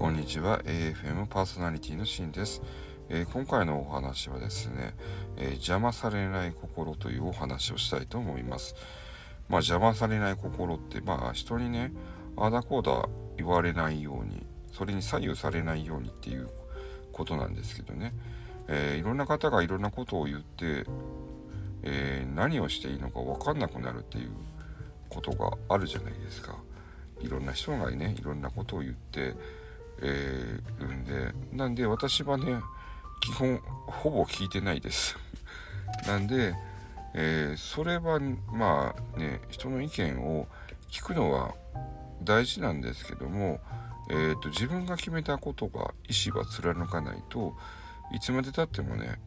こんにちは。AFM パーソナリティのシンです、えー、今回のお話はですね、えー、邪魔されない心というお話をしたいと思います。まあ邪魔されない心ってまあ人にねああだこうだ言われないようにそれに左右されないようにっていうことなんですけどね、えー、いろんな方がいろんなことを言って、え何をしていいのか分かんなくなるっていうことがあるじゃないですか。いろんな人がねいろんなことを言ってえー、んでなんで私はね基本ほぼ聞いてないです。なんで、えー、それはまあね人の意見を聞くのは大事なんですけども、えーと、自分が決めたことが意思は貫かないといつまでたってもね、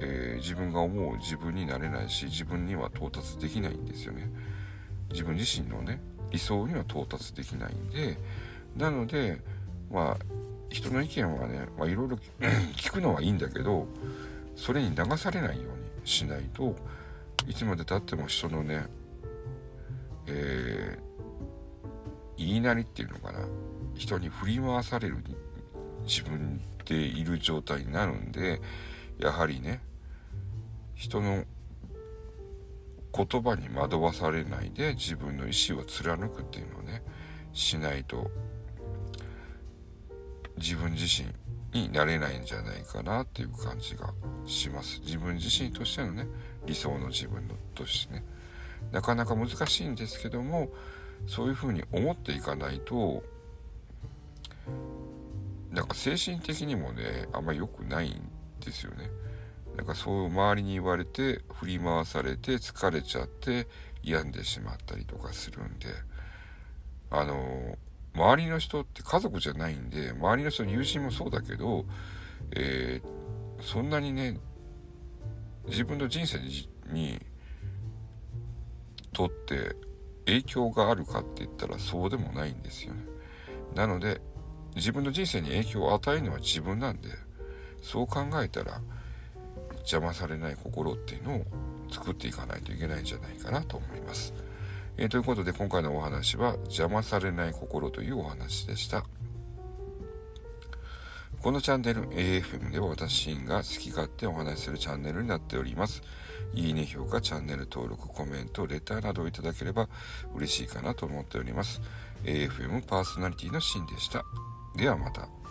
えー、自分が思う自分になれないし自分には到達できないんですよね。自分自身のね理想には到達できないんでなのでまあ人の意見はね、まあ、いろいろ 聞くのはいいんだけどそれに流されないようにしないといつまでたっても人のね、えー、言いなりっていうのかな人に振り回される自分でいる状態になるんでやはりね人の言葉に惑わされないで自分の意思を貫くっていうのをねしないと自分自身になれないんじゃないかなっていう感じがします。自分自身としてのね理想の自分のとしてね。なかなか難しいんですけどもそういうふうに思っていかないとなんか精神的にもねあんまり良くないんですよね。なんかそう周りに言われて振り回されて疲れちゃって病んでしまったりとかするんであのー周りの人って家族じゃないんで周りの人友人もそうだけど、えー、そんなにね自分の人生にとって影響があるかって言ったらそうでもないんですよね。なので自分の人生に影響を与えるのは自分なんでそう考えたら邪魔されない心っていうのを作っていかないといけないんじゃないかなと思います。えー、ということで今回のお話は邪魔されない心というお話でした。このチャンネル AFM では私が好き勝手お話しするチャンネルになっております。いいね、評価、チャンネル登録、コメント、レターなどをいただければ嬉しいかなと思っております。AFM パーソナリティのシンでした。ではまた。